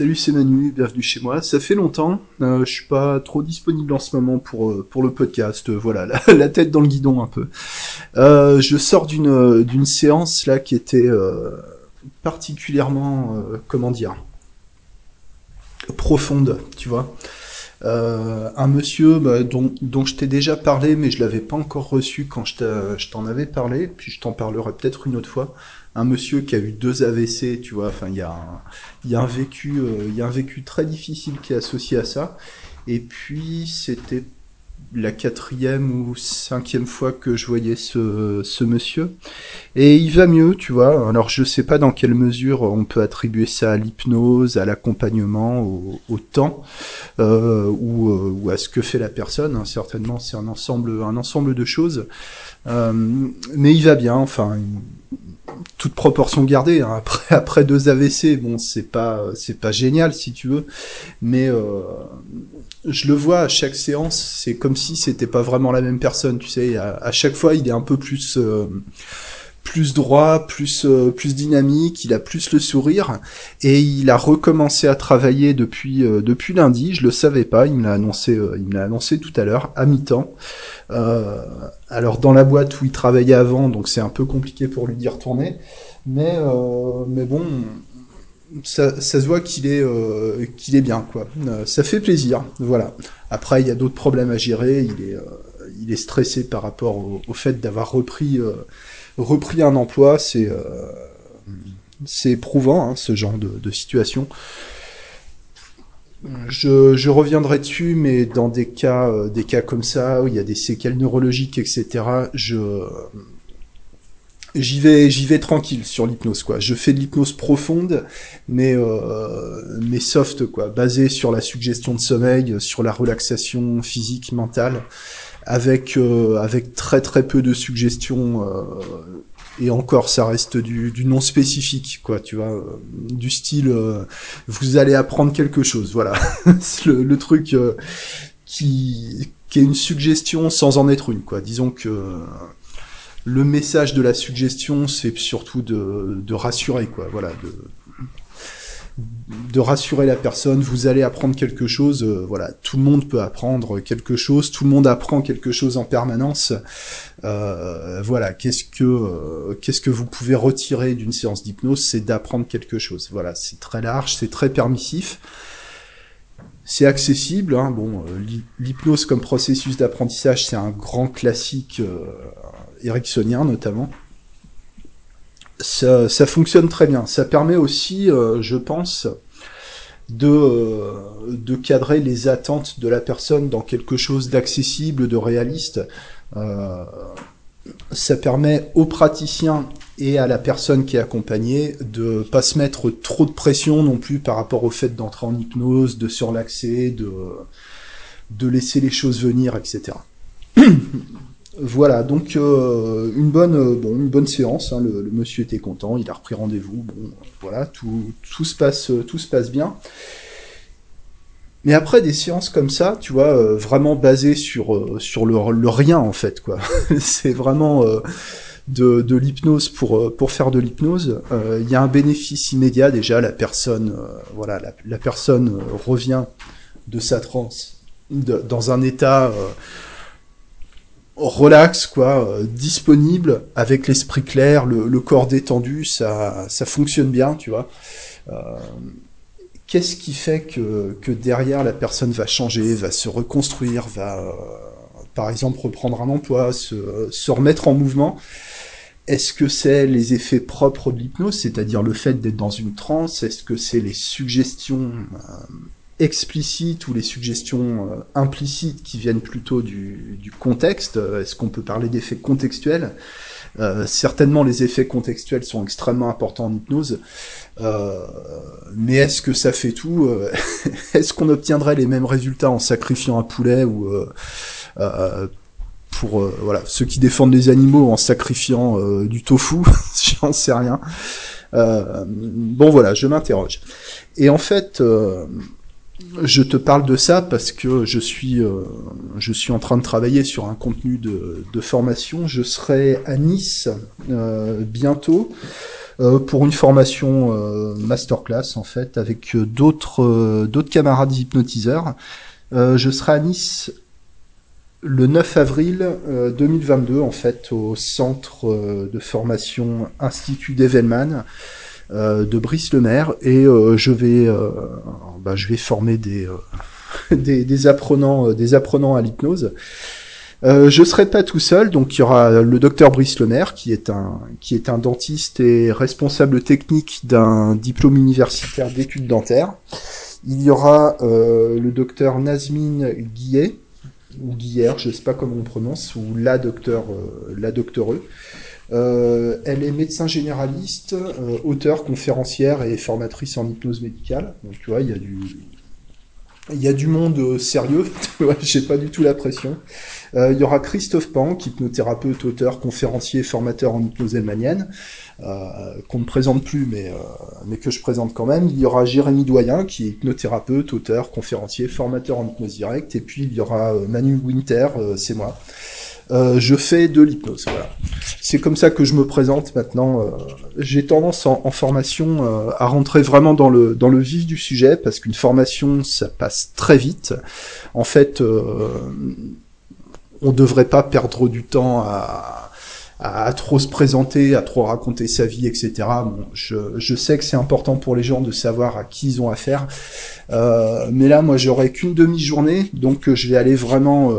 salut c'est Manu, bienvenue chez moi. Ça fait longtemps, euh, je suis pas trop disponible en ce moment pour euh, pour le podcast. euh, voilà, la, tête dans le guidon un peu. Euh, je sors d'une séance là qui était particulièrement comment dire profonde, tu vois. Un monsieur bah, dont, dont je t'ai déjà parlé, mais je l'avais pas encore reçu quand je t'en avais parlé, puis je t'en parlerai peut-être une autre fois. Un monsieur qui a eu deux AVC, tu vois. Enfin, il y a un, vécu, euh, il y a un vécu très difficile qui est associé à ça. Et puis c'était la quatrième ou cinquième fois que je voyais ce, monsieur. Et il va mieux, tu vois. Alors je sais pas dans quelle mesure on peut attribuer ça à l'hypnose, à l'accompagnement, au, au temps, euh, ou, euh, ou à ce que fait la personne. hein. Certainement, c'est un ensemble, un ensemble de choses. Mais il va bien. Enfin, toute proportion gardée. hein. Après, après deux AVC, bon, c'est pas, c'est pas génial si tu veux, mais euh, je le vois à chaque séance, c'est comme si c'était pas vraiment la même personne, tu sais. À, chaque fois, il est un peu plus, euh, plus droit, plus, euh, plus dynamique, il a plus le sourire, et il a recommencé à travailler depuis, euh, depuis lundi. Je le savais pas, il me l'a annoncé, euh, il me l'a annoncé tout à l'heure à mi-temps. Euh, alors dans la boîte où il travaillait avant, donc c'est un peu compliqué pour lui d'y retourner, mais euh, mais bon, ça, ça se voit qu'il est euh, qu'il est bien quoi. Ça fait plaisir, voilà. Après il y a d'autres problèmes à gérer, il est il est stressé par rapport au, au fait d'avoir repris repris un emploi, c'est euh, éprouvant hein, ce genre de, situation. Je, reviendrai dessus, mais dans des cas, euh, des cas comme ça, où il y a des séquelles neurologiques, etc., j'y vais, vais tranquille sur l'hypnose. Je fais de l'hypnose profonde, mais, euh, mais soft, quoi, basée sur la suggestion de sommeil, sur la relaxation physique, mentale, avec, euh, avec très très peu de suggestions, euh, et encore, ça reste du, du non spécifique, quoi, tu vois, euh, du style, euh, vous allez apprendre quelque chose, voilà. Le, le truc euh, qui, qui est une suggestion sans en être une, quoi. Disons que le message de la suggestion, c'est surtout de, de rassurer, quoi, voilà, de, de rassurer la personne, vous allez apprendre quelque chose, euh, voilà, tout le monde peut apprendre quelque chose, tout le monde apprend quelque chose en permanence. Euh, voilà, qu'est-ce que euh, qu'est-ce que vous pouvez retirer d'une séance d'hypnose, c'est d'apprendre quelque chose. Voilà, c'est très large, c'est très permissif. C'est accessible, hein. bon, l'hy- l'hypnose comme processus d'apprentissage, c'est un grand classique ericksonien notamment. Ça, ça fonctionne très bien. Ça permet aussi, euh, je pense, de, euh, de cadrer les attentes de la personne dans quelque chose d'accessible, de réaliste. Euh, ça permet aux praticiens et à la personne qui est accompagnée de pas se mettre trop de pression non plus par rapport au fait d'entrer en hypnose, de se relaxer, de, de laisser les choses venir, etc. Voilà, donc euh, une bonne, euh, bon, une bonne séance. hein, le, monsieur était content, il a repris rendez-vous. Bon, voilà, tout, tout se passe, euh, tout se passe bien. Mais après des séances comme ça, tu vois, vraiment basées sur sur le, rien en fait, quoi. C'est vraiment de, l'hypnose pour pour faire de l'hypnose. Il y a un bénéfice immédiat déjà. La personne, voilà, la, personne revient de sa transe dans un état relax, quoi, euh, disponible, avec l'esprit clair, le, corps détendu, ça, ça fonctionne bien, tu vois. Euh, Qu'est-ce qui fait que, que derrière la personne va changer, va se reconstruire, va, euh, par exemple, reprendre un emploi, se, se remettre en mouvement? Est-ce que c'est les effets propres de l'hypnose, c'est-à-dire le fait d'être dans une transe? Est-ce que c'est les suggestions explicites ou les suggestions euh, implicites qui viennent plutôt du, du contexte Euh, Est-ce qu'on peut parler d'effets contextuels? Euh, Certainement, les effets contextuels sont extrêmement importants en hypnose. Euh, mais est-ce que ça fait tout Euh, Est-ce qu'on obtiendrait les mêmes résultats en sacrifiant un poulet ou pour voilà ceux qui défendent les animaux en sacrifiant du tofu? J'en sais rien. Euh, bon voilà, je m'interroge. Et en fait, euh, je te parle de ça parce que je suis, euh, je suis en train de travailler sur un contenu de, de formation. Je serai à Nice euh, bientôt pour une formation masterclass en fait avec d'autres d'autres camarades hypnotiseurs. je serai à Nice le 9 avril 2022 en fait au centre de formation Institut d'Evelman de Brice-le-Maire et je vais bah, je vais former des des, des, apprenants des apprenants à l'hypnose euh, je serai pas tout seul, donc il y aura le docteur Brice Lemaire, qui est un qui est un dentiste et responsable technique d'un diplôme universitaire d'études dentaires. Il y aura euh, le docteur Nazmine Guillet ou Guillère, je sais pas comment on prononce, ou la docteur euh, la docteureux. Euh, elle est médecin généraliste, euh, auteur, conférencière et formatrice en hypnose médicale. Donc tu vois, il y a du il y a du monde sérieux, j'ai pas du tout la pression. Euh, il y aura Christophe Pank, hypnothérapeute, auteur, conférencier, formateur en hypnose elmanienne, euh, qu'on ne présente plus, mais, euh, mais que je présente quand même. Il y aura Jérémy Doyen, qui est hypnothérapeute, auteur, conférencier, formateur en hypnose directe. Et puis il y aura Manu Winter, c'est moi. Euh, je fais de l'hypnose. Voilà. C'est comme ça que je me présente maintenant. Euh, j'ai tendance en, formation euh, à rentrer vraiment dans le dans le vif du sujet parce qu'une formation ça passe très vite. En fait, on devrait pas perdre du temps à, à, trop se présenter, à trop raconter sa vie, etc. Bon, je, je sais que c'est important pour les gens de savoir à qui ils ont affaire, mais là, moi, j'aurai qu'une demi-journée, donc je vais aller vraiment,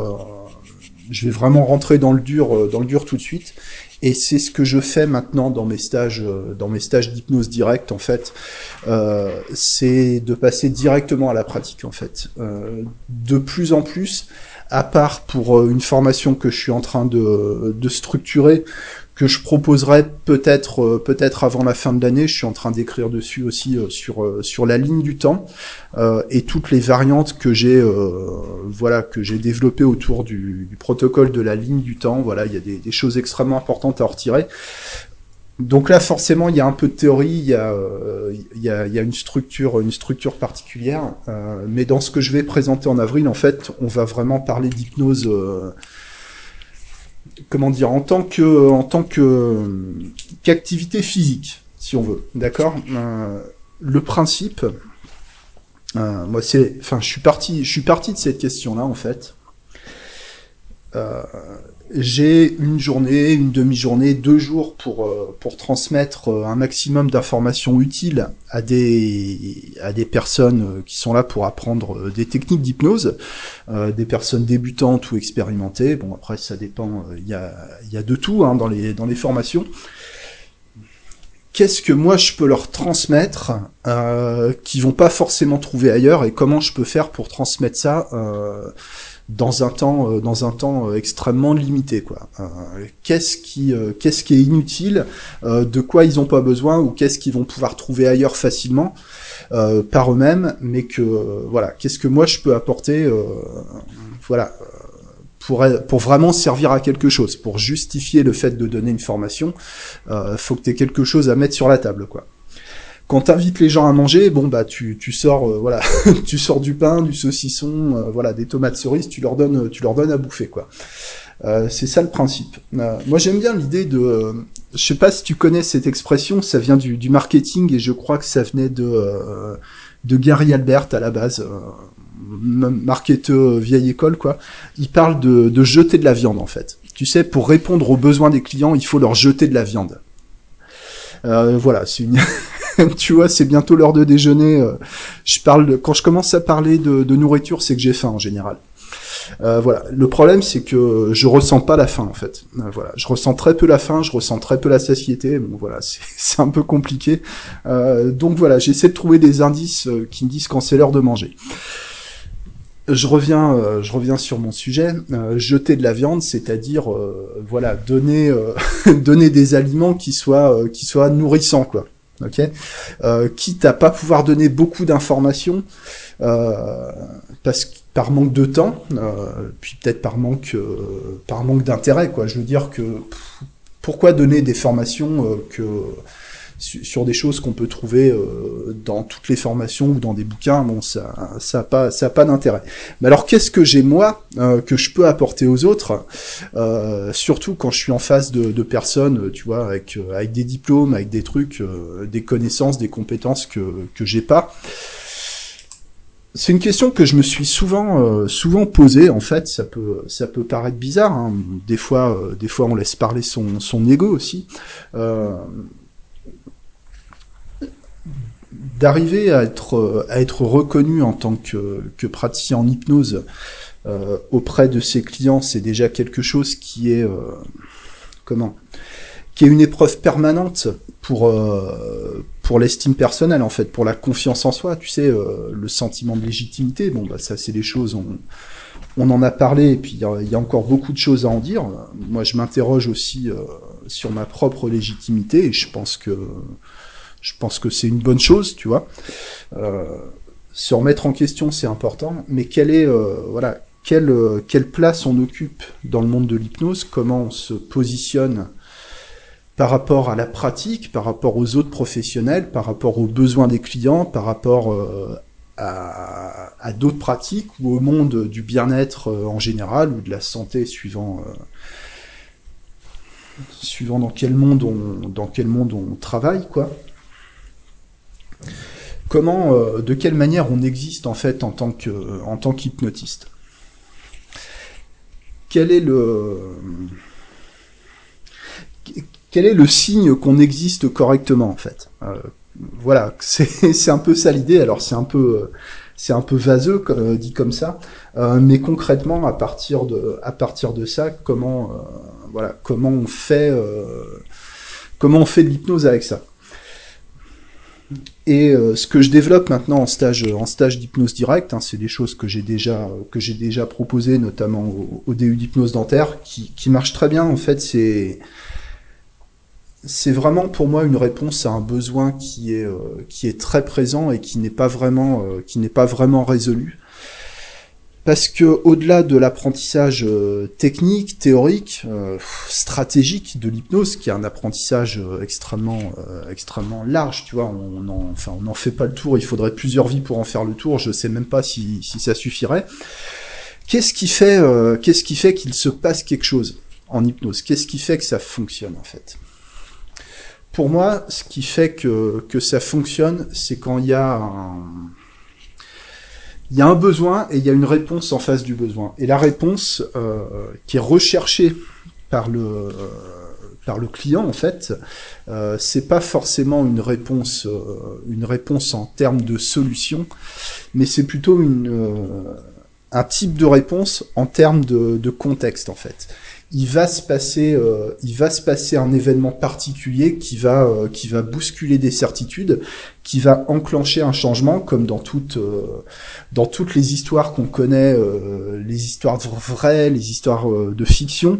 je vais vraiment rentrer dans le dur, euh, dans le dur tout de suite. Et c'est ce que je fais maintenant dans mes stages, dans mes stages d'hypnose directe en fait. Euh, c'est de passer directement à la pratique en fait. Euh, de plus en plus, à part pour euh, une formation que je suis en train de, structurer, que je proposerai peut-être euh, peut-être avant la fin de l'année. Je suis en train d'écrire dessus aussi euh, sur sur la ligne du temps et toutes les variantes que j'ai voilà que j'ai développées autour du, protocole de la ligne du temps. Voilà, il y a des choses extrêmement importantes à retirer. Donc là, forcément, il y a un peu de théorie, il y a, euh, une structure particulière. Euh, mais dans ce que je vais présenter en avril, en fait, on va vraiment parler d'hypnose. Euh, comment dire en tant que, en tant que qu'activité physique, si on veut. D'accord. le principe. moi, c'est, enfin, je suis parti, je suis parti de cette question-là, en fait. Euh, j'ai une journée, une demi-journée, deux jours pour euh, pour transmettre euh, un maximum d'informations utiles à des à des personnes euh, qui sont là pour apprendre des techniques d'hypnose, des personnes débutantes ou expérimentées. Bon après ça dépend, il y a il y a de tout hein, dans les dans les formations. Qu'est-ce que moi je peux leur transmettre euh, qui vont pas forcément trouver ailleurs et comment je peux faire pour transmettre ça dans un temps euh, dans un temps euh, extrêmement limité quoi. Euh, qu'est-ce qui qu'est-ce qui est inutile, de quoi ils ont pas besoin ou qu'est-ce qu'ils vont pouvoir trouver ailleurs facilement par eux-mêmes, mais que voilà, qu'est-ce que moi je peux apporter voilà pour, pour vraiment servir à quelque chose, pour justifier le fait de donner une formation, euh, faut que tu aies quelque chose à mettre sur la table, quoi quand t'invites les gens à manger, bon bah tu, tu sors euh, voilà, tu sors du pain, du saucisson, euh, voilà, des tomates cerises, tu leur donnes tu leur donnes à bouffer quoi. Euh, c'est ça le principe. moi j'aime bien l'idée de, je sais pas si tu connais cette expression, ça vient du, du marketing et je crois que ça venait de de Gary Albert à la base, marketeur vieille école quoi. Il parle de, de jeter de la viande en fait. Tu sais, pour répondre aux besoins des clients, il faut leur jeter de la viande. Euh, voilà, c'est une, tu vois, c'est bientôt l'heure de déjeuner. Euh, je parle quand je commence à parler de, nourriture, c'est que j'ai faim en général. Euh, voilà. Le problème, c'est que je ressens pas la faim en fait. Euh, voilà, je ressens très peu la faim, je ressens très peu la satiété. Bon, voilà, c'est un peu compliqué. donc voilà, j'essaie de trouver des indices qui me disent quand c'est l'heure de manger. Je reviens, je reviens sur mon sujet. jeter de la viande, c'est-à-dire, voilà, donner, donner des aliments qui soient, qui soient nourrissants, quoi ok? Euh, Quitte à pas pouvoir donner beaucoup d'informations, euh, parce que par manque de temps, euh, puis peut-être par manque, euh, par manque d'intérêt, quoi. Je veux dire que pourquoi donner des formations que sur des choses qu'on peut trouver dans toutes les formations ou dans des bouquins, bon, ça, ça a pas, ça pas d'intérêt. Mais alors, qu'est-ce que j'ai moi que je peux apporter aux autres, surtout quand je suis en face de, de personnes, tu vois, avec avec des diplômes, avec des trucs, des connaissances, des compétences que que j'ai pas? C'est une question que je me suis souvent euh, souvent posée. En fait, ça peut ça peut paraître bizarre. Hein. Des fois, euh, des fois, on laisse parler son son ego aussi. Euh, d'arriver à être à être reconnu en tant que que praticien en hypnose auprès de ses clients, c'est déjà quelque chose qui est comment qui est une épreuve permanente pour pour l'estime personnelle en fait, pour la confiance en soi, tu sais, euh, le sentiment de légitimité. Bon, bah ça c'est des choses, on, on en a parlé et puis il y, a encore beaucoup de choses à en dire. Moi, je m'interroge aussi euh, sur ma propre légitimité et je pense que je pense que c'est une bonne chose, tu vois. Euh, se remettre en question, c'est important, mais quelle est voilà quelle quelle place on occupe dans le monde de l'hypnose? Comment on se positionne par rapport à la pratique, par rapport aux autres professionnels, par rapport aux besoins des clients, par rapport euh, à, d'autres pratiques ou au monde du bien-être euh, en général ou de la santé suivant euh, suivant dans quel monde on dans quel monde on travaille quoi? Comment de quelle manière on existe en fait en tant que tant qu'hypnotiste? Quel est le quel est le signe qu'on existe correctement en fait? Euh, Voilà, c'est un peu ça l'idée. Alors c'est un peu euh, c'est un peu vaseux euh, dit comme ça, mais concrètement à partir de à partir de ça, comment voilà comment on fait comment on fait de l'hypnose avec ça? Et ce que je développe maintenant en stage en stage d'hypnose directe, hein, c'est des choses que j'ai déjà que j'ai déjà proposées, notamment au, au DU d'hypnose dentaire, qui, qui marche très bien. En fait, c'est c'est vraiment pour moi une réponse à un besoin qui est euh, qui est très présent et qui n'est pas vraiment euh, qui n'est pas vraiment résolu parce que au-delà de l'apprentissage euh, technique, théorique, stratégique de l'hypnose, qui est un apprentissage extrêmement extrêmement large, tu vois, on en, enfin on n'en fait pas le tour, il faudrait plusieurs vies pour en faire le tour, je sais même pas si, si ça suffirait. Qu'est-ce qui fait qu'est-ce qui fait qu'il se passe quelque chose en hypnose? Qu'est-ce qui fait que ça fonctionne en fait? Pour moi, ce qui fait que, que ça fonctionne, c'est quand il y a un... Il y a un besoin et il y a une réponse en face du besoin. Et la réponse euh, qui est recherchée par le, euh, par le client, en fait, euh, c'est pas forcément une réponse, euh, une réponse en termes de solution, mais c'est plutôt une, euh, un type de réponse en termes de, de contexte, en fait il va se passer, euh, il va se passer un événement particulier qui va, euh, qui va bousculer des certitudes, qui va enclencher un changement, comme dans toutes, euh, dans toutes les histoires qu'on connaît, les histoires vraies, les histoires de fiction.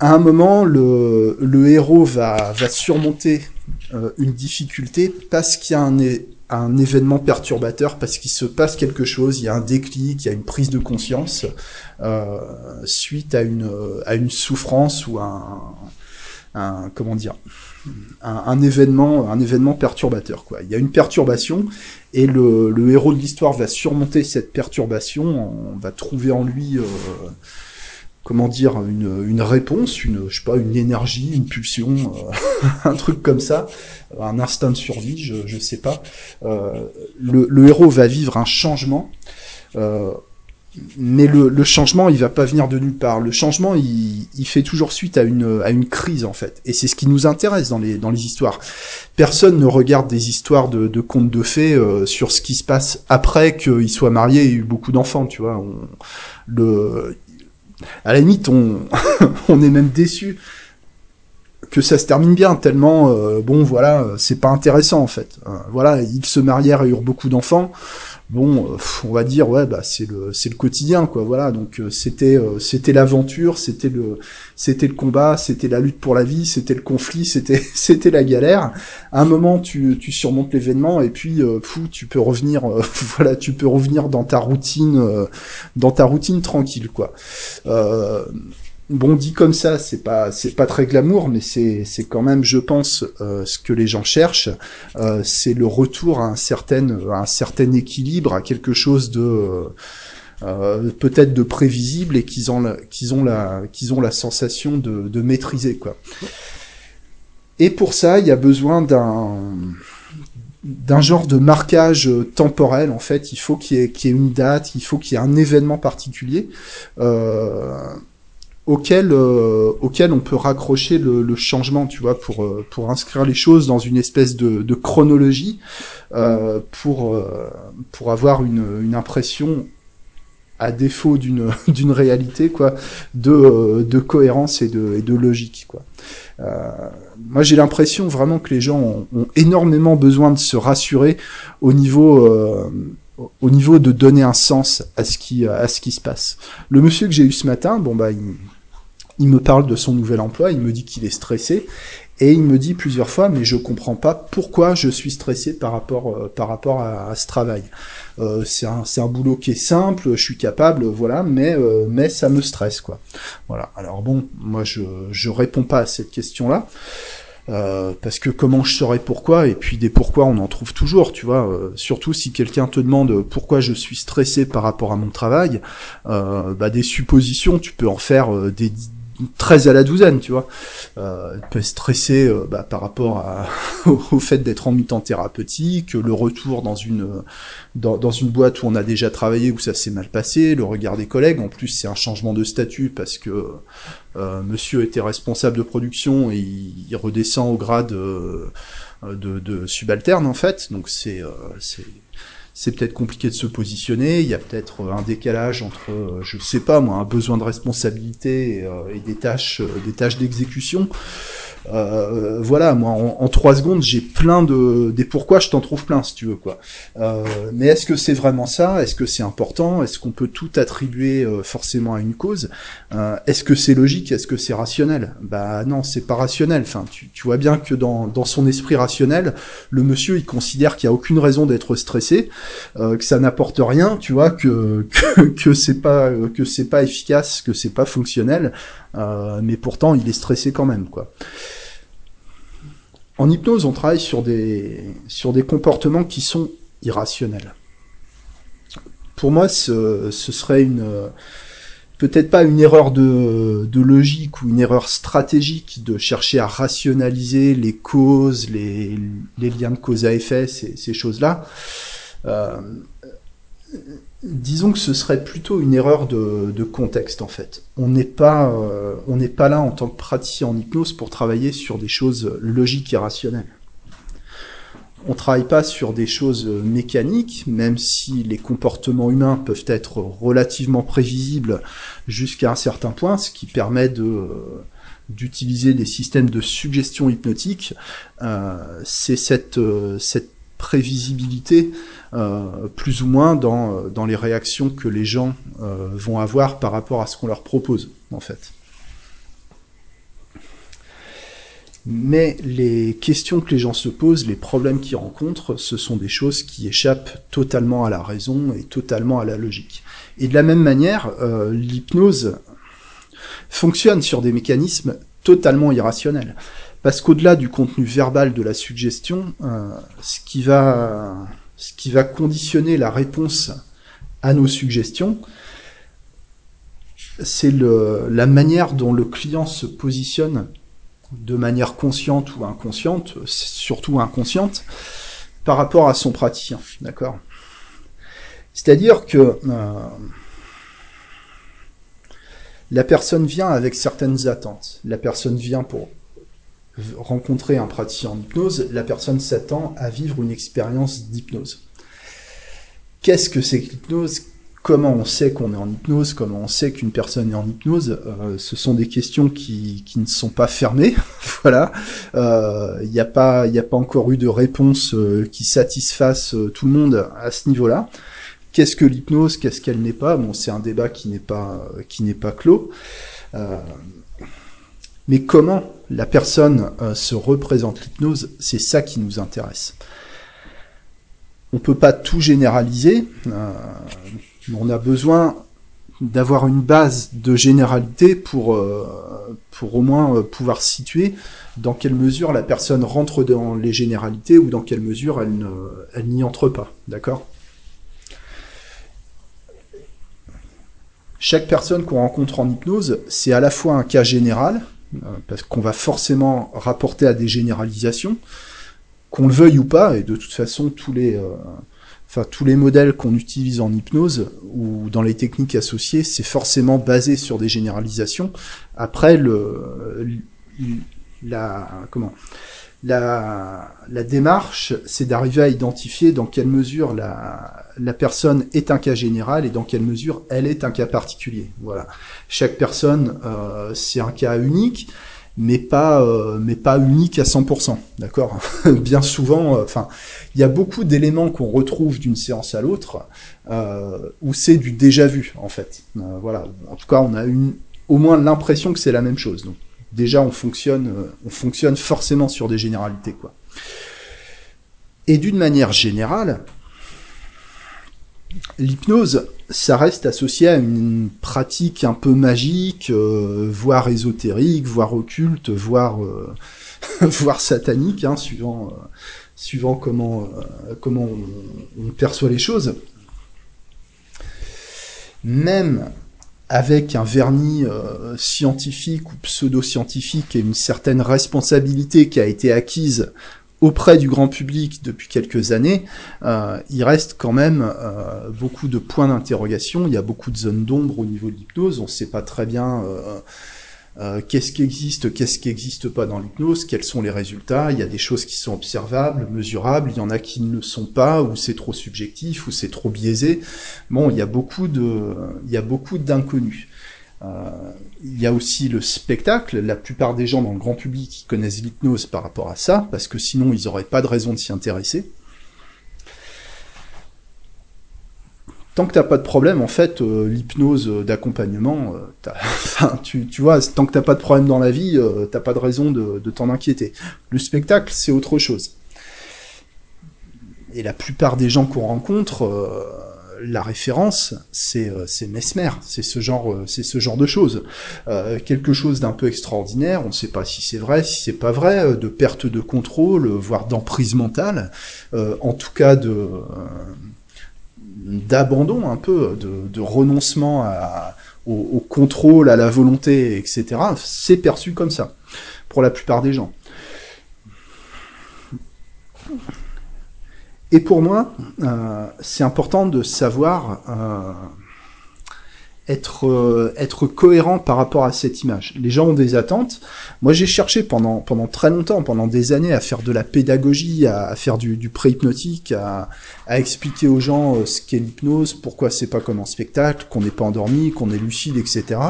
À un moment, le, le héros va, va surmonter une difficulté parce qu'il y a un, un événement perturbateur parce qu'il se passe quelque chose, il y a un déclic, il y a une prise de conscience euh, suite à une à une souffrance ou un, un comment dire un, événement un événement perturbateur quoi. Il y a une perturbation et le, le héros de l'histoire va surmonter cette perturbation, on va trouver en lui euh, comment dire, une, une réponse, une, je sais pas, une énergie, une pulsion, euh, un truc comme ça, un instinct de survie, je, je sais pas. Euh, le, le, héros va vivre un changement, euh, mais le, le, changement, il va pas venir de nulle part. Le changement, il, il fait toujours suite à une, à une crise en fait, et c'est ce qui nous intéresse dans les, dans les histoires. Personne ne regarde des histoires de, de contes de fées euh, sur ce qui se passe après qu'il soit marié et eu beaucoup d'enfants, tu vois. On, le, à la limite, on, est même déçu que ça se termine bien, tellement, euh, bon, voilà, c'est pas intéressant, en fait. Euh, voilà, ils se marièrent et eurent beaucoup d'enfants bon, euh, on va dire ouais, bah c'est le c'est le quotidien quoi. Voilà, donc euh, c'était euh, c'était l'aventure, c'était le c'était le combat, c'était la lutte pour la vie, c'était le conflit, c'était c'était la galère. À un moment, tu tu surmontes l'événement et puis fou, tu peux revenir voilà, tu peux revenir dans ta routine dans ta routine tranquille quoi. Bon, dit comme ça, c'est pas pas très glamour, mais c'est quand même, je pense, euh, ce que les gens cherchent, euh, c'est le retour à un certain équilibre, à quelque chose de euh, peut-être de prévisible et qu'ils ont la, sensation de, maîtriser quoi. Et pour ça, il y a besoin d'un genre de marquage temporel en fait. Il faut qu'il y, ait, une date, il faut qu'il y ait un événement particulier. Auquel euh, auquel on peut raccrocher le, le, changement, tu vois, pour euh, pour inscrire les choses dans une espèce de, de chronologie, euh, pour euh, pour avoir une, une impression à défaut d'une d'une réalité quoi de euh, de cohérence et de et de logique quoi. moi j'ai l'impression vraiment que les gens ont, ont, énormément besoin de se rassurer au niveau au niveau de donner un sens à ce qui à ce qui se passe. Le monsieur que j'ai eu ce matin, bon bah il, il me parle de son nouvel emploi, il me dit qu'il est stressé et il me dit plusieurs fois mais je comprends pas pourquoi je suis stressé par rapport euh, par rapport à, ce travail. Euh, c'est un un boulot qui est simple, je suis capable, voilà, mais euh, mais ça me stresse quoi. Voilà. Alors bon, moi je je réponds pas à cette question là. Parce que comment je saurais pourquoi et puis des pourquoi on en trouve toujours tu vois surtout si quelqu'un te demande pourquoi je suis stressé par rapport à mon travail bah des suppositions tu peux en faire des 13 à la douzaine, tu vois. Euh, peut stresser euh, bah, par rapport à, au fait d'être en mi-temps thérapeutique, le retour dans une dans, une boîte où on a déjà travaillé où ça s'est mal passé, le regard des collègues. En plus, c'est un changement de statut parce que euh, Monsieur était responsable de production et il, il redescend au grade euh, de, de, subalterne en fait. Donc c'est euh, c'est c'est peut-être compliqué de se positionner, il y a peut-être un décalage entre, euh, je sais pas moi, un besoin de responsabilité et, euh, des tâches, euh, des tâches d'exécution. Euh, voilà, moi, en, trois secondes, j'ai plein de des pourquoi je t'en trouve plein, si tu veux quoi. Euh, mais est-ce que c'est vraiment ça? Est-ce que c'est important? Est-ce qu'on peut tout attribuer forcément à une cause? Est-ce que c'est logique? Est-ce que c'est rationnel? Bah non, c'est pas rationnel. Enfin, tu, tu, vois bien que dans, dans son esprit rationnel, le monsieur, il considère qu'il y a aucune raison d'être stressé, euh, que ça n'apporte rien, tu vois, que que, que c'est pas que c'est pas efficace, que c'est pas fonctionnel. Euh, mais pourtant il est stressé quand même quoi. En hypnose, on travaille sur des sur des comportements qui sont irrationnels. Pour moi, ce, ce serait une peut-être pas une erreur de, de, logique ou une erreur stratégique de chercher à rationaliser les causes, les, les liens de cause à effet, ces, ces choses-là. Euh, disons que ce serait plutôt une erreur de, contexte en fait. On n'est pas, euh, on n'est pas là en tant que praticien en hypnose pour travailler sur des choses logiques et rationnelles. On travaille pas sur des choses mécaniques, même si les comportements humains peuvent être relativement prévisibles jusqu'à un certain point, ce qui permet d'utiliser des systèmes de suggestion hypnotique. Euh, c'est cette, prévisibilité plus ou moins dans, euh, dans les réactions que les gens euh, vont avoir par rapport à ce qu'on leur propose, en fait. Mais les questions que les gens se posent, les problèmes qu'ils rencontrent, ce sont des choses qui échappent totalement à la raison et totalement à la logique. Et de la même manière, euh, l'hypnose fonctionne sur des mécanismes totalement irrationnels. Parce qu'au-delà du contenu verbal de la suggestion, euh, ce qui va ce qui va conditionner la réponse à nos suggestions, c'est la manière dont le client se positionne de manière consciente ou inconsciente, surtout inconsciente, par rapport à son praticien, C'est-à-dire que euh, la personne vient avec certaines attentes. La personne vient pour rencontrer un praticien en hypnose, la personne s'attend à vivre une expérience d'hypnose. Qu'est-ce que c'est que l'hypnose? Comment on sait qu'on est en hypnose? Comment on sait qu'une personne est en hypnose? Euh, Ce sont des questions qui, ne sont pas fermées. voilà. Il euh, n'y a, pas, encore eu de réponse euh, qui satisfasse tout le monde à ce niveau-là. Qu'est-ce que l'hypnose? Qu'est-ce qu'elle n'est pas? Bon, c'est un débat qui n'est pas, clos. Mais comment la personne euh, se représente l'hypnose, c'est ça qui nous intéresse. On peut pas tout généraliser, euh, on a besoin d'avoir une base de généralité pour, euh, au moins euh, pouvoir situer dans quelle mesure la personne rentre dans les généralités ou dans quelle mesure elle, ne, n'y entre pas. D'accord? Chaque personne qu'on rencontre en hypnose, c'est à la fois un cas général, parce qu'on va forcément rapporter à des généralisations, qu'on le veuille ou pas, et de toute façon, tous les, enfin tous les modèles qu'on utilise en hypnose ou dans les techniques associées, c'est forcément basé sur des généralisations. Après, le, la, comment, la, la démarche, c'est d'arriver à identifier dans quelle mesure la, la personne est un cas général et dans quelle mesure elle est un cas particulier. Voilà. Chaque personne, euh, c'est un cas unique mais pas euh, mais pas unique à 100%, d'accord? Bien souvent, euh, enfin, il y a beaucoup d'éléments qu'on retrouve d'une séance à l'autre euh, où c'est du déjà vu en fait. Euh, voilà, en tout cas, on a une au moins l'impression que c'est la même chose. Déjà, on fonctionne on fonctionne forcément sur des généralités quoi. Et d'une manière générale, l'hypnose, ça reste associé à une pratique un peu magique, euh, voire ésotérique, voire occulte, voire, euh, satanique, hein, suivant, euh, comment on, on, perçoit les choses. Même avec un vernis scientifique ou pseudo-scientifique et une certaine responsabilité qui a été acquise auprès du grand public depuis quelques années, euh, il reste quand même euh, beaucoup de points d'interrogation, il y a beaucoup de zones d'ombre au niveau de l'hypnose, on ne sait pas très bien euh, qu'est-ce qui existe, qu'est-ce qui n'existe pas dans l'hypnose, quels sont les résultats, il y a des choses qui sont observables, mesurables, il y en a qui ne le sont pas, ou c'est trop subjectif, ou c'est trop biaisé. Bon, il y a beaucoup de, il y a beaucoup d'inconnus. Euh, il y a aussi le spectacle. La plupart des gens dans le grand public connaissent l'hypnose par rapport à ça, parce que sinon ils n'auraient pas de raison de s'y intéresser. Tant que t'as pas de problème, en fait, euh, l'hypnose d'accompagnement, euh, enfin, tu, tu, vois, tant que t'as pas de problème dans la vie, euh, t'as pas de raison de, de t'en inquiéter. Le spectacle, c'est autre chose. Et la plupart des gens qu'on rencontre, euh, la référence, c'est euh, Mesmer, c'est ce genre, euh, c'est ce genre de choses. Euh, quelque chose d'un peu extraordinaire, on ne sait pas si c'est vrai, si c'est pas vrai, euh, de perte de contrôle, voire d'emprise mentale, euh, en tout cas de d'abandon un peu, de, de renoncement à, au, au, contrôle, à la volonté, etc. C'est perçu comme ça pour la plupart des gens. Et pour moi, euh, c'est important de savoir euh, être, euh, être cohérent par rapport à cette image. Les gens ont des attentes. Moi, j'ai cherché pendant, très longtemps, pendant des années, à faire de la pédagogie, à, faire du, du pré-hypnotique, à, expliquer aux gens euh, ce qu'est l'hypnose, pourquoi c'est pas comme en spectacle, qu'on n'est pas endormi, qu'on est lucide, etc.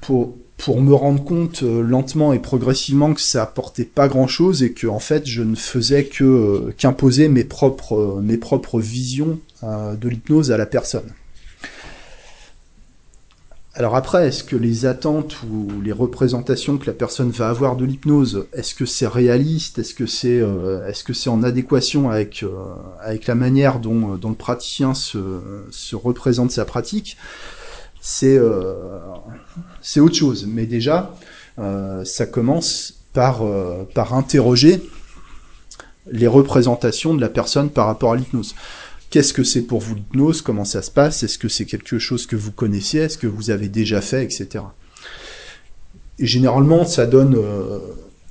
Pour, me rendre compte euh, lentement et progressivement que ça apportait pas grand chose et que en fait je ne faisais que qu'imposer mes propres visions de l'hypnose à la personne. Alors après, est-ce que les attentes ou les représentations que la personne va avoir de l'hypnose, est-ce que c'est réaliste, est-ce que c'est euh, est-ce que c'est en adéquation avec euh, avec la manière dont, dont le praticien se, se représente sa pratique c'est euh, c'est autre chose. Mais déjà, euh, ça commence par, euh, par interroger les représentations de la personne par rapport à l'hypnose. Qu'est-ce que c'est pour vous l'hypnose? Comment ça se passe? Est-ce que c'est quelque chose que vous connaissez Est-ce que vous avez déjà fait? Etc. Et généralement, ça donne euh,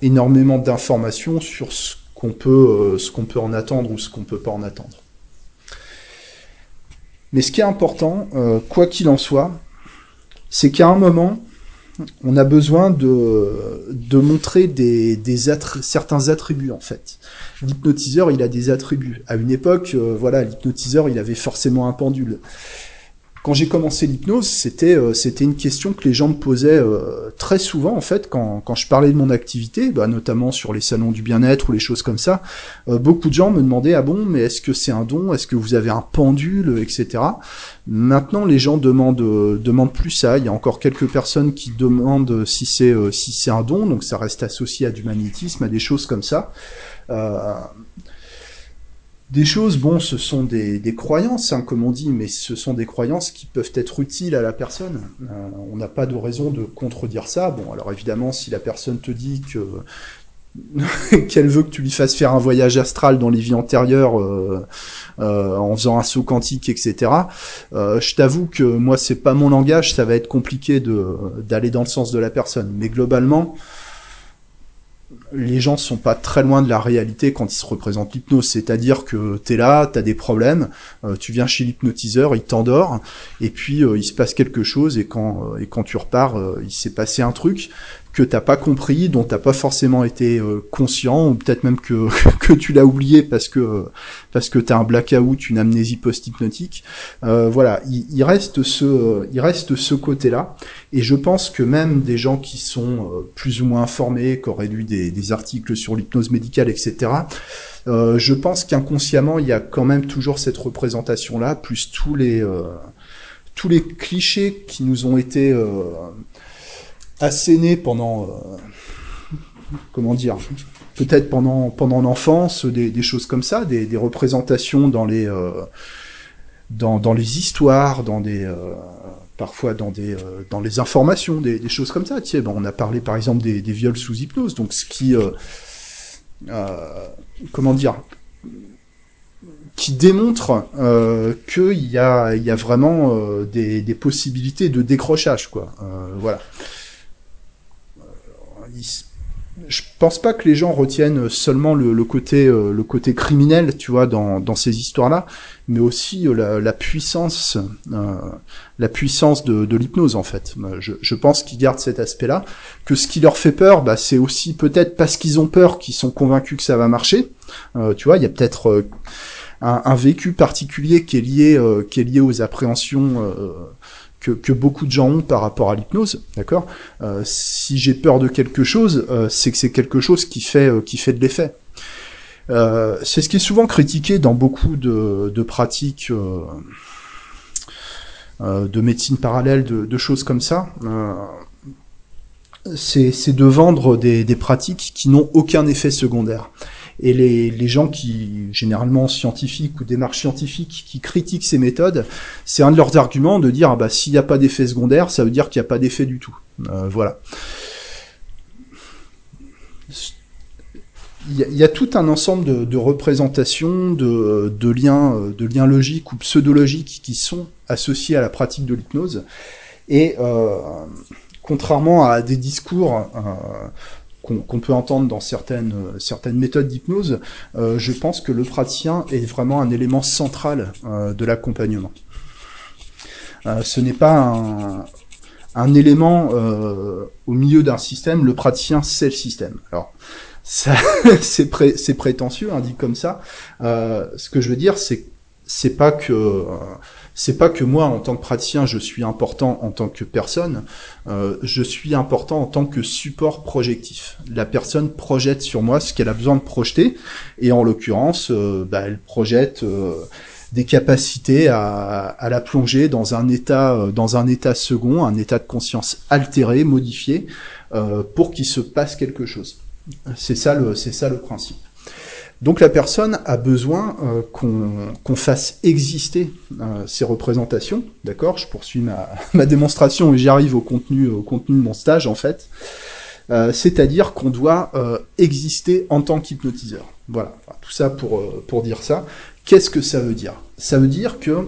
énormément d'informations sur ce qu'on peut, euh, peut en attendre ou ce qu'on peut pas en attendre. Mais ce qui est important, euh, quoi qu'il en soit, c'est qu'à un moment, on a besoin de, de montrer des, des certains attributs en fait. L'hypnotiseur, il a des attributs. À une époque, euh, voilà, l'hypnotiseur, il avait forcément un pendule. Quand j'ai commencé l'hypnose, c'était euh, c'était une question que les gens me posaient euh, très souvent en fait quand, quand je parlais de mon activité, bah, notamment sur les salons du bien-être ou les choses comme ça. Euh, beaucoup de gens me demandaient ah bon mais est-ce que c'est un don, est-ce que vous avez un pendule, etc. Maintenant les gens demandent euh, demandent plus ça. Il y a encore quelques personnes qui demandent si c'est euh, si c'est un don, donc ça reste associé à du magnétisme, à des choses comme ça. Des choses, bon, ce sont des, des croyances, hein, comme on dit, mais ce sont des croyances qui peuvent être utiles à la personne. Euh, on n'a pas de raison de contredire ça. Bon, alors évidemment, si la personne te dit que qu'elle veut que tu lui fasses faire un voyage astral dans les vies antérieures euh, euh, en faisant un saut quantique, etc. Euh, je t'avoue que moi c'est pas mon langage, ça va être compliqué d'aller dans le sens de la personne. Mais globalement, les gens sont pas très loin de la réalité quand ils se représentent l'hypnose. C'est-à-dire que tu es là, tu as des problèmes, euh, tu viens chez l'hypnotiseur, il t'endort, et puis euh, il se passe quelque chose, et quand, et quand tu repars, il s'est passé un truc que t'as pas compris, dont t'as pas forcément été euh, conscient, ou peut-être même que, que tu l'as oublié parce que parce que t'as un blackout, une amnésie post-hypnotique. Euh, voilà, il, reste ce il reste ce côté-là, et je pense que même des gens qui sont euh, plus ou moins informés, qui auraient lu des, des articles sur l'hypnose médicale, etc. je pense qu'inconsciemment il y a quand même toujours cette représentation-là, plus tous les tous les clichés qui nous ont été asséné pendant, euh, comment dire, peut-être pendant pendant l'enfance, des, choses comme ça, des, représentations dans les euh, dans, dans, les histoires, dans des euh, parfois dans des dans les informations, des, choses comme ça. On a parlé par exemple des, viols sous hypnose, donc ce qui comment dire qui démontre euh, qu'il y a, y a vraiment des, des, possibilités de décrochage, quoi. voilà je pense pas que les gens retiennent seulement le, côté euh, le côté criminel, tu vois, dans, dans ces histoires-là, mais aussi euh, la, puissance euh, la puissance de, de l'hypnose en fait. Je, je pense qu'ils gardent cet aspect-là. Que ce qui leur fait peur, bah, c'est aussi peut-être parce qu'ils ont peur qu'ils sont convaincus que ça va marcher. tu vois, il y a peut-être un, un, vécu particulier qui est lié qui est lié aux appréhensions que, beaucoup de gens ont par rapport à l'hypnose, d'accord euh, Si j'ai peur de quelque chose, euh, c'est que c'est quelque chose qui fait euh, qui fait de l'effet. c'est ce qui est souvent critiqué dans beaucoup de, pratiques de médecine parallèle, de, choses comme ça. c'est de vendre des, des pratiques qui n'ont aucun effet secondaire. Et les, gens qui, généralement scientifiques ou démarches scientifiques, qui critiquent ces méthodes, c'est un de leurs arguments de dire, ah bah, s'il n'y a pas d'effet secondaire, ça veut dire qu'il n'y a pas d'effet du tout. Euh, voilà. Il y, a, tout un ensemble de, représentations, de, de, liens, de liens logiques ou pseudologiques qui sont associés à la pratique de l'hypnose. Et euh, contrairement à des discours euh, qu'on peut entendre dans certaines, euh, certaines méthodes d'hypnose, euh, je pense que le praticien est vraiment un élément central euh, de l'accompagnement. ce n'est pas un, un élément au milieu d'un système, le praticien c'est le système. Alors, c'est pré prétentieux, hein, dit comme ça. ce que je veux dire, c'est c'est pas que c'est pas que moi, en tant que praticien, je suis important en tant que personne, euh, je suis important en tant que support projectif. La personne projette sur moi ce qu'elle a besoin de projeter, et en l'occurrence, euh, bah, elle projette euh, des capacités à, à, la plonger dans un état, dans un état second, un état de conscience altéré, modifié, pour qu'il se passe quelque chose. C'est ça le, c'est ça le principe. Donc la personne a besoin euh, qu'on fasse exister euh, représentations, d'accord? Je poursuis ma, ma démonstration et j'y arrive au contenu, contenu de mon stage en fait. Euh, c'est-à-dire qu'on doit exister en tant qu'hypnotiseur. Voilà, tout ça pour, pour dire ça. Qu'est-ce que ça veut dire? Ça veut dire que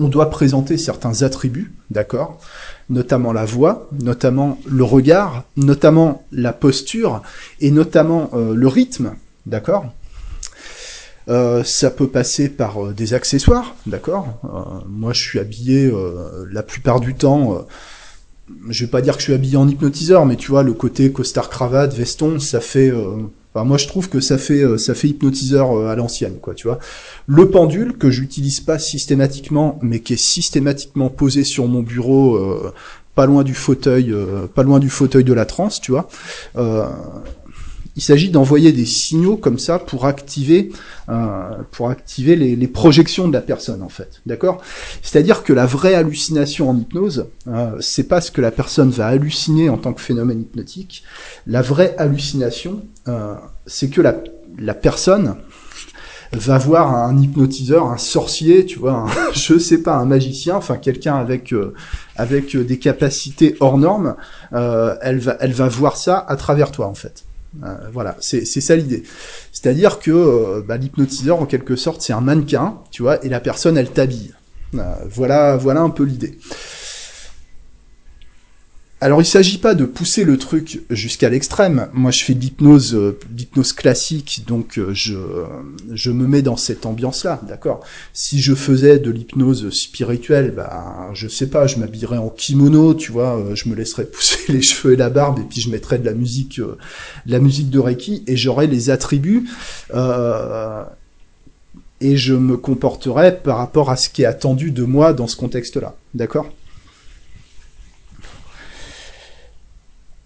on doit présenter certains attributs, d'accord Notamment la voix, notamment le regard, notamment la posture et notamment le rythme d'accord euh, ça peut passer par euh, des accessoires, d'accord euh, Moi, je suis habillé la plupart du temps. je vais pas dire que je suis habillé en hypnotiseur, mais tu vois, le côté costard cravate, veston, ça fait. Moi, je trouve que ça fait ça fait hypnotiseur à l'ancienne, quoi. Tu vois. Le pendule que j'utilise pas systématiquement, mais qui est systématiquement posé sur mon bureau, pas loin du fauteuil, pas loin du fauteuil de la transe, tu vois. Il s'agit d'envoyer des signaux comme ça pour activer, euh, pour activer les, les, projections de la personne en fait. D'accord? C'est-à-dire que la vraie hallucination en hypnose, euh, c'est pas ce que la personne va halluciner en tant que phénomène hypnotique. La vraie hallucination, euh, c'est que la, la personne va voir un hypnotiseur, un sorcier, tu vois, je sais pas, un magicien, enfin quelqu'un avec euh, avec des capacités hors normes, euh, elle va elle va voir ça à travers toi en fait. Euh, voilà, c'est ça l'idée. C'est-à-dire que bah, l'hypnotiseur en quelque sorte c'est un mannequin, tu vois, et la personne elle t'habille. voilà voilà un peu l'idée. Alors il s'agit pas de pousser le truc jusqu'à l'extrême. Moi je fais de l'hypnose, euh, l'hypnose classique, donc euh, je, je me mets dans cette ambiance-là, d'accord? Si je faisais de l'hypnose spirituelle, bah je sais pas, je m'habillerais en kimono, tu vois, euh, je me laisserais pousser les cheveux et la barbe, et puis je mettrais de la musique, de la musique de Reiki, et j'aurais les attributs. et je me comporterais par rapport à ce qui est attendu de moi dans ce contexte-là, d'accord?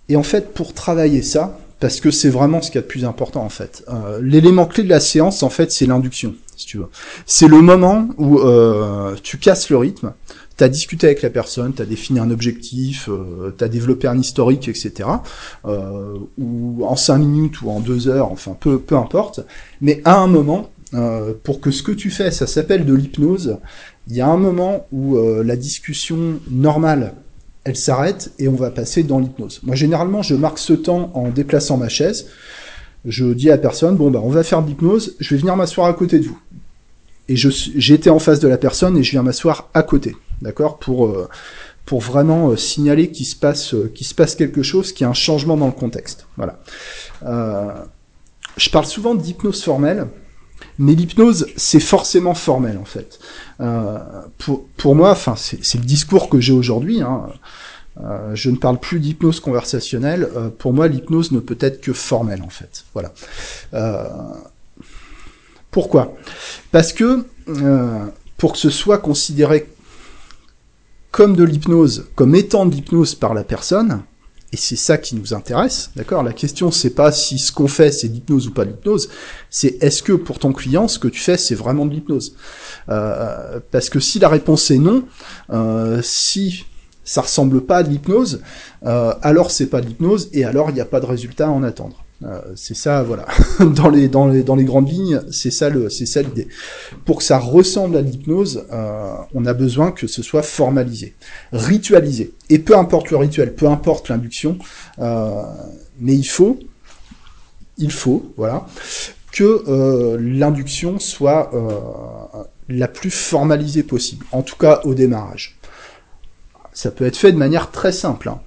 Et en fait, pour travailler ça, parce que c'est vraiment ce qu'il y a de plus important en fait. Euh, L'élément clé de la séance, en fait, c'est l'induction, si tu veux. C'est le moment où euh, tu casses le rythme, tu as discuté avec la personne, tu as défini un objectif, euh, tu as développé un historique, etc. Euh, ou en cinq minutes ou en deux heures, enfin peu, peu importe. Mais à un moment, euh, pour que ce que tu fais, ça s'appelle de l'hypnose, il y a un moment où euh, la discussion normale elle s'arrête et on va passer dans l'hypnose. Moi, généralement, je marque ce temps en déplaçant ma chaise. Je dis à la personne, bon, bah, on va faire de l'hypnose, je vais venir m'asseoir à côté de vous. Et j'étais en face de la personne et je viens m'asseoir à côté, d'accord, pour, euh, pour vraiment euh, signaler qu'il se, passe, euh, se passe quelque chose, qu'il y a un changement dans le contexte. Voilà. je parle souvent d'hypnose formelle, mais l'hypnose, c'est forcément formel en fait. Euh, pour, pour moi, enfin, c'est le discours que j'ai aujourd'hui. Hein. Euh, je ne parle plus d'hypnose conversationnelle. Euh, pour moi, l'hypnose ne peut être que formelle en fait. Voilà. Euh, pourquoi? Parce que euh, pour que ce soit considéré comme de l'hypnose, comme étant de l'hypnose par la personne, et c'est ça qui nous intéresse, d'accord? La question, c'est pas si ce qu'on fait, c'est l'hypnose ou pas l'hypnose, c'est est-ce que pour ton client, ce que tu fais, c'est vraiment de l'hypnose? Euh, Parce que si la réponse est non, euh, si ça ressemble pas à de l'hypnose, euh, alors c'est pas de l'hypnose, et alors il n'y a pas de résultat à en attendre. Euh, c'est ça, voilà. dans les dans les dans les grandes lignes, c'est ça le c'est ça l'idée. Pour que ça ressemble à l'hypnose, euh, on a besoin que ce soit formalisé, ritualisé. Et peu importe le rituel, peu importe l'induction, euh, mais il faut il faut voilà que l'induction soit la plus formalisée possible. En tout cas au démarrage. Ça peut être fait de manière très simple. Hein.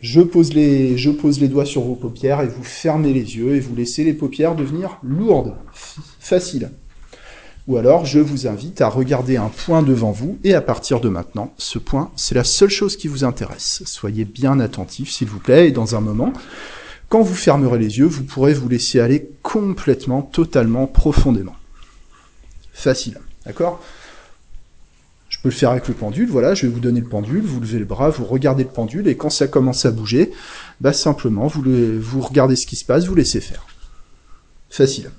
Je pose, les, je pose les doigts sur vos paupières et vous fermez les yeux et vous laissez les paupières devenir lourdes, faciles. Ou alors, je vous invite à regarder un point devant vous et à partir de maintenant, ce point, c'est la seule chose qui vous intéresse. Soyez bien attentifs, s'il vous plaît, et dans un moment, quand vous fermerez les yeux, vous pourrez vous laisser aller complètement, totalement, profondément. Facile, d'accord? Je peux le faire avec le pendule, voilà, je vais vous donner le pendule, vous levez le bras, vous regardez le pendule, et quand ça commence à bouger, bah simplement, vous, vous regardez ce qui se passe, vous laissez faire. Facile.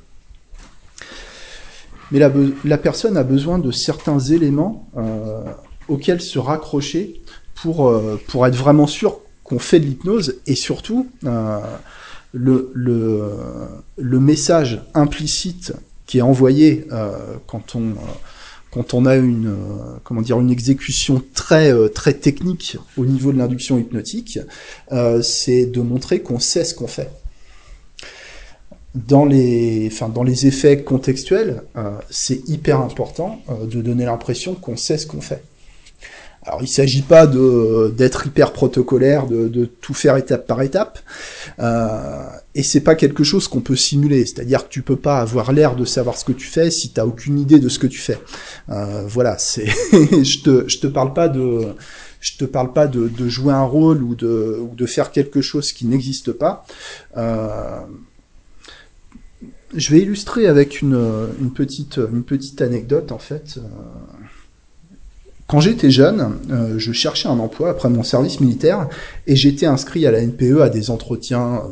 Mais la, la personne a besoin de certains éléments euh, auxquels se raccrocher pour, euh, pour être vraiment sûr qu'on fait de l'hypnose, et surtout, euh, le, le, le, message implicite qui est envoyé quand on quand on a une euh, comment dire une exécution très euh, très technique au niveau de l'induction hypnotique, euh, c'est de montrer qu'on sait ce qu'on fait. Dans les, enfin, dans les effets contextuels, c'est hyper important de donner l'impression qu'on sait ce qu'on fait. Alors il s'agit pas d'être hyper protocolaire, de, de, tout faire étape par étape, euh, et c'est pas quelque chose qu'on peut simuler. C'est-à-dire que tu peux pas avoir l'air de savoir ce que tu fais si t'as aucune idée de ce que tu fais. Euh, voilà, c'est, je te je te parle pas de je te parle pas de, de jouer un rôle ou de, de faire quelque chose qui n'existe pas. Euh, je vais illustrer avec une, une, petite, une petite anecdote en fait. Euh, quand j'étais jeune, euh, je cherchais un emploi après mon service militaire et j'étais inscrit à la NPE à des entretiens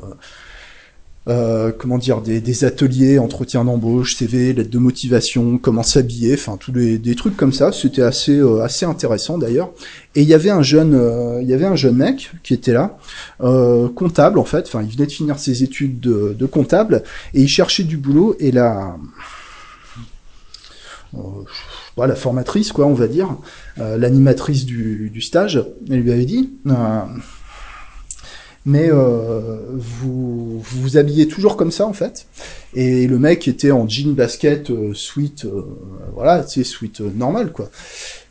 euh, comment dire, des, des ateliers, entretien d'embauche, CV, lettre de motivation, comment s'habiller, enfin tous les des trucs comme ça. C'était assez euh, assez intéressant d'ailleurs. Et il y avait un jeune, euh, il y avait un jeune mec qui était là, euh, comptable en fait. Enfin, il venait de finir ses études de, de comptable et il cherchait du boulot. Et la la formatrice, quoi, on va dire, euh, l'animatrice du, stage, elle lui avait dit euh, mais euh, vous vous habillez toujours comme ça en fait. Et le mec était en jean basket euh, sweat, euh, voilà, tu sais, sweat euh, normal quoi.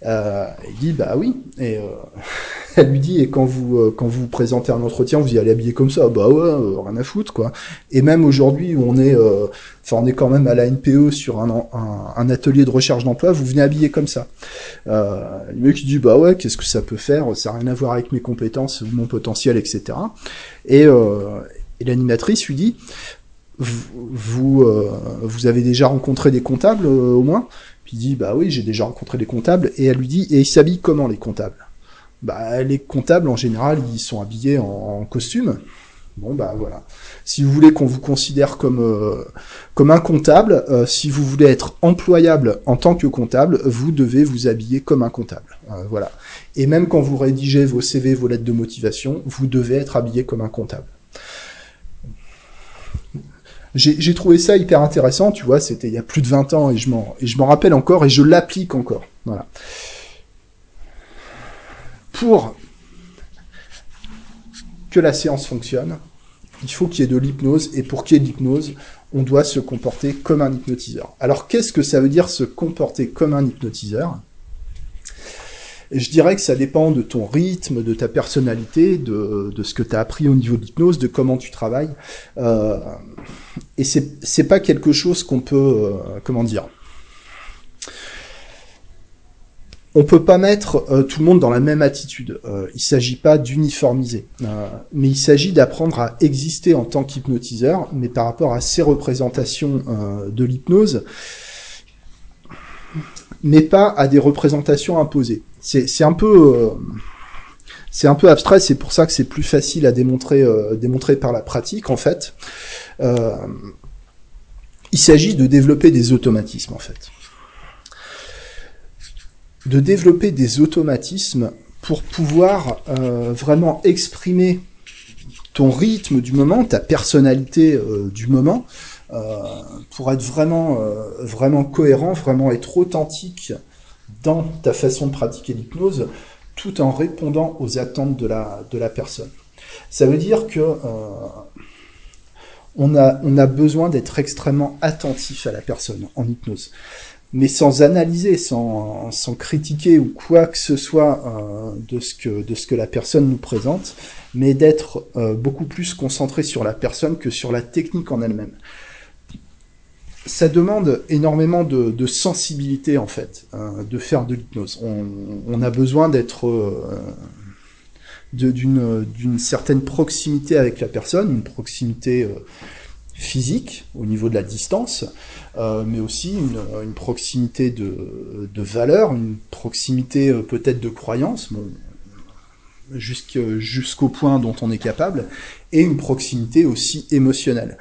Euh, il dit bah oui. Et elle lui dit et quand vous quand vous, présentez un entretien, vous y allez habillé comme ça, bah ouais, rien à foutre quoi. Et même aujourd'hui on est, enfin on est quand même à la NPE sur un, un, atelier de recherche d'emploi, vous venez habillé comme ça. le mec il dit bah ouais, qu'est-ce que ça peut faire? Ça n'a rien à voir avec mes compétences mon potentiel, etc. Et, et l'animatrice lui dit vous, euh, vous avez déjà rencontré des comptables euh, au moins Puis il dit bah oui, j'ai déjà rencontré des comptables. Et elle lui dit et ils s'habillent comment les comptables? Bah les comptables en général ils sont habillés en, costume. Bon bah voilà. Si vous voulez qu'on vous considère comme euh, comme un comptable, euh, si vous voulez être employable en tant que comptable, vous devez vous habiller comme un comptable. Euh, voilà. Et même quand vous rédigez vos CV, vos lettres de motivation, vous devez être habillé comme un comptable. J'ai trouvé ça hyper intéressant, tu vois, c'était il y a plus de 20 ans et je m'en et je m'en rappelle encore et je l'applique encore. Voilà. Pour que la séance fonctionne, il faut qu'il y ait de l'hypnose, et pour qu'il y ait de l'hypnose, on doit se comporter comme un hypnotiseur. Alors qu'est-ce que ça veut dire se comporter comme un hypnotiseur? Je dirais que ça dépend de ton rythme, de ta personnalité, de, ce que tu as appris au niveau de l'hypnose, de comment tu travailles. Euh, et c'est pas quelque chose qu'on peut, euh, comment dire, on peut pas mettre euh, tout le monde dans la même attitude. Euh, il s'agit pas d'uniformiser, euh, mais il s'agit d'apprendre à exister en tant qu'hypnotiseur, mais par rapport à ces représentations de l'hypnose, mais pas à des représentations imposées. C'est un peu euh, c'est un peu abstrait, c'est pour ça que c'est plus facile à démontrer, euh, par la pratique en fait. il s'agit de développer des automatismes en fait de développer des automatismes pour pouvoir euh, vraiment exprimer ton rythme du moment, ta personnalité euh, du moment, euh, pour être vraiment, euh, vraiment cohérent, vraiment être authentique ta façon de pratiquer l'hypnose, tout en répondant aux attentes de la, de la personne. Ça veut dire que euh, on a, on a besoin d'être extrêmement attentif à la personne en hypnose mais sans analyser, sans, sans critiquer ou quoi que ce soit euh, de, ce que, de ce que la personne nous présente, mais d'être euh, beaucoup plus concentré sur la personne que sur la technique en elle-même. Ça demande énormément de, sensibilité en fait, euh, de faire de l'hypnose. On, a besoin d'être euh, d'une certaine proximité avec la personne, une proximité euh, physique au niveau de la distance, euh, mais aussi une, proximité de, valeur, une proximité peut-être de croyance, jusqu'au point dont on est capable, et une proximité aussi émotionnelle.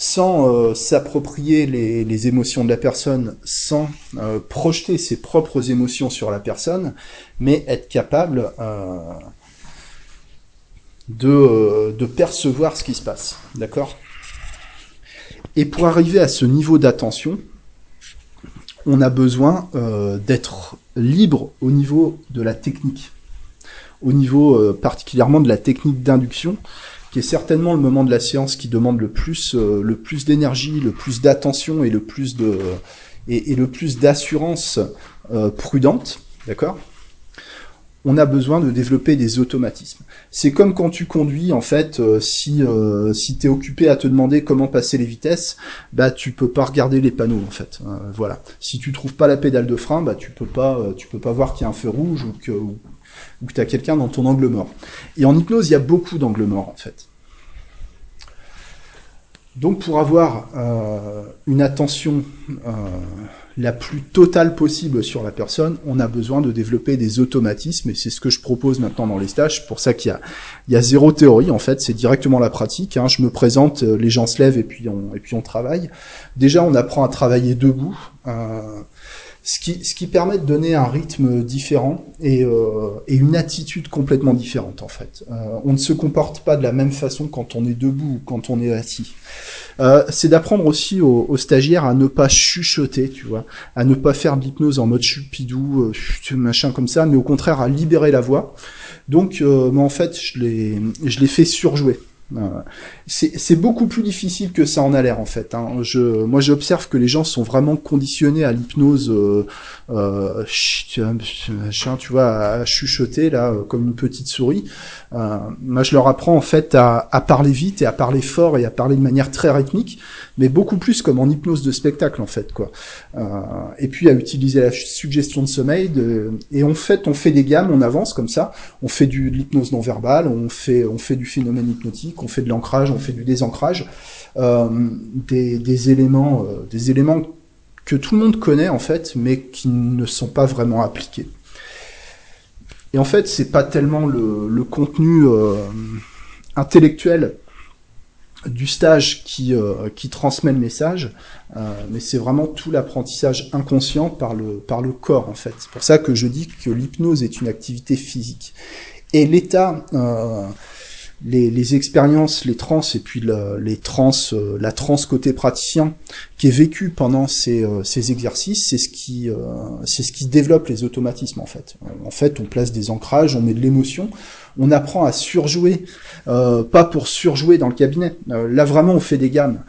Sans euh, s'approprier les, émotions de la personne, sans euh, projeter ses propres émotions sur la personne, mais être capable de, de percevoir ce qui se passe. D'accord? Et pour arriver à ce niveau d'attention, on a besoin euh, d'être libre au niveau de la technique, au niveau euh, particulièrement de la technique d'induction, qui est certainement le moment de la séance qui demande le plus, euh, le plus d'énergie, le plus d'attention et le plus de et, le plus d'assurance euh, prudente, d'accord? On a besoin de développer des automatismes. C'est comme quand tu conduis, en fait, euh, si euh, si t'es occupé à te demander comment passer les vitesses, bah tu peux pas regarder les panneaux, en fait. Euh, voilà. Si tu trouves pas la pédale de frein, bah tu peux pas tu peux pas voir qu'il y a un feu rouge ou que ou que t'as quelqu'un dans ton angle mort. Et en hypnose, il y a beaucoup d'angles morts, en fait. Donc pour avoir euh, une attention euh, la plus totale possible sur la personne, on a besoin de développer des automatismes, et c'est ce que je propose maintenant dans les stages. Pour ça qu'il y a, y a zéro théorie, en fait, c'est directement la pratique. Hein. Je me présente, euh, les gens se lèvent et puis on, travaille. Déjà, on apprend à travailler debout. Ce qui, ce qui permet de donner un rythme différent et, euh, et une attitude complètement différente en fait. Euh, on ne se comporte pas de la même façon quand on est debout ou quand on est assis. Euh, c'est d'apprendre aussi aux, aux, stagiaires à ne pas chuchoter, tu vois, à ne pas faire de l'hypnose en mode chupidou, euh, machin comme ça, mais au contraire à libérer la voix. Donc, euh, moi en fait, je les, je les fais surjouer. Euh, c'est beaucoup plus difficile que ça en a l'air en fait. Hein. Je, moi j'observe que les gens sont vraiment conditionnés à l'hypnose, euh, euh, tu vois, à chuchoter là comme une petite souris. Euh, moi je leur apprends en fait à, à, parler vite et à parler fort et à parler de manière très rythmique, mais beaucoup plus comme en hypnose de spectacle en fait quoi. Euh, et puis à utiliser la suggestion de sommeil de, et en fait on fait des gammes, on avance comme ça, on fait du, de l'hypnose non verbale, on fait on fait du phénomène hypnotique on fait de l'ancrage, on fait du désancrage, euh, des, éléments, euh, des éléments que tout le monde connaît en fait, mais qui ne sont pas vraiment appliqués. Et en fait, c'est pas tellement le, contenu euh, intellectuel du stage qui, transmet le message, mais c'est vraiment tout l'apprentissage inconscient par le, corps en fait. C'est pour ça que je dis que l'hypnose est une activité physique. Et l'état les, les, expériences, les trans et puis le, les trans, euh, la trans côté praticien qui est vécu pendant ces, euh, ces exercices, c'est ce qui, euh, c'est ce qui développe les automatismes en fait. En fait, on place des ancrages, on met de l'émotion, on apprend à surjouer, pas pour surjouer dans le cabinet. là vraiment, on fait des gammes,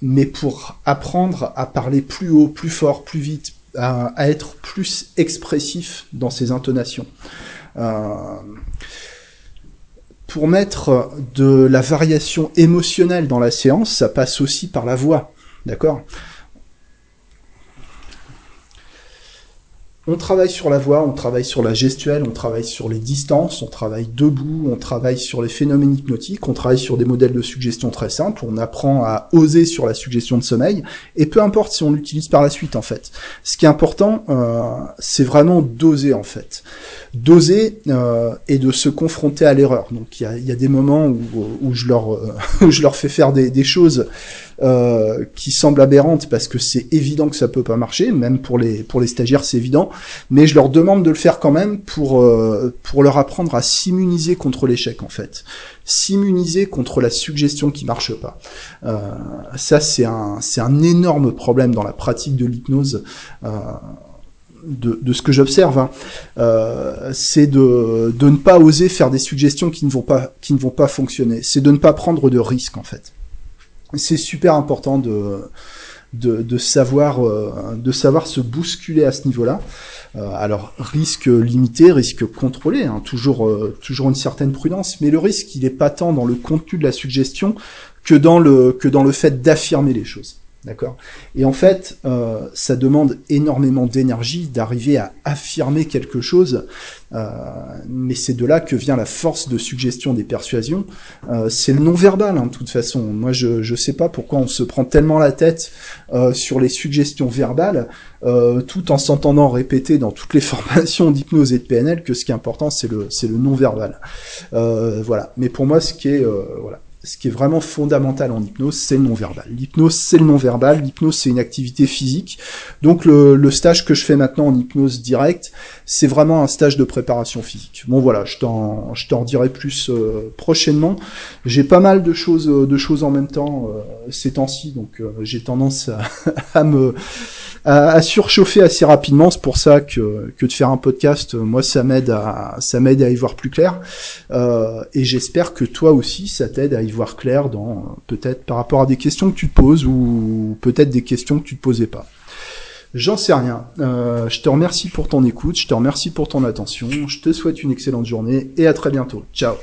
mais pour apprendre à parler plus haut, plus fort, plus vite, à, à être plus expressif dans ses intonations. Euh, pour mettre de la variation émotionnelle dans la séance, ça passe aussi par la voix. D'accord? On travaille sur la voix, on travaille sur la gestuelle, on travaille sur les distances, on travaille debout, on travaille sur les phénomènes hypnotiques, on travaille sur des modèles de suggestion très simples, on apprend à oser sur la suggestion de sommeil, et peu importe si on l'utilise par la suite en fait. Ce qui est important, euh, c'est vraiment d'oser en fait. D'oser euh, et de se confronter à l'erreur. Donc il y a, des moments où, où je, leur, euh, où je leur fais faire des choses euh, qui semblent aberrantes parce que c'est évident que ça peut pas marcher, même pour les pour les stagiaires c'est évident, mais je leur demande de le faire quand même pour euh, pour leur apprendre à s'immuniser contre l'échec en fait, s'immuniser contre la suggestion qui marche pas. Euh, ça c'est un c'est un énorme problème dans la pratique de l'hypnose. Euh, de, de, ce que j'observe, hein, euh, c'est de, de ne pas oser faire des suggestions qui ne vont pas qui ne vont pas fonctionner. C'est de ne pas prendre de risques en fait c'est super important de, de, savoir, euh, de savoir se bousculer à ce niveau-là. Euh, alors risque limité, risque contrôlé, hein, toujours, euh, toujours une certaine prudence, mais le risque il est pas tant dans le contenu de la suggestion que dans le, que dans le fait d'affirmer les choses. D'accord Et en fait, euh, ça demande énormément d'énergie d'arriver à affirmer quelque chose, euh, mais c'est de là que vient la force de suggestion des persuasions. Euh, c'est le non-verbal, hein, de toute façon. Moi, je ne sais pas pourquoi on se prend tellement la tête euh, sur les suggestions verbales, euh, tout en s'entendant répéter dans toutes les formations d'hypnose et de PNL que ce qui est important, c'est le, le non-verbal. Euh, voilà. Mais pour moi, ce qui est... voilà ce qui est vraiment fondamental en hypnose, c'est le non-verbal. L'hypnose, c'est le non-verbal. L'hypnose, c'est une activité physique. Donc, le, le, stage que je fais maintenant en hypnose directe, c'est vraiment un stage de préparation physique. Bon, voilà, je t'en, je t'en dirai plus euh, prochainement. J'ai pas mal de choses, de choses en même temps euh, ces temps-ci, donc euh, j'ai tendance à, à me à, à, surchauffer assez rapidement. C'est pour ça que, que de faire un podcast, moi, ça m'aide à, ça m'aide à y voir plus clair. et j'espère que toi aussi, ça t'aide à voir clair dans peut-être par rapport à des questions que tu te poses ou peut-être des questions que tu te posais pas. J'en sais rien. Euh, je te remercie pour ton écoute, je te remercie pour ton attention, je te souhaite une excellente journée et à très bientôt. Ciao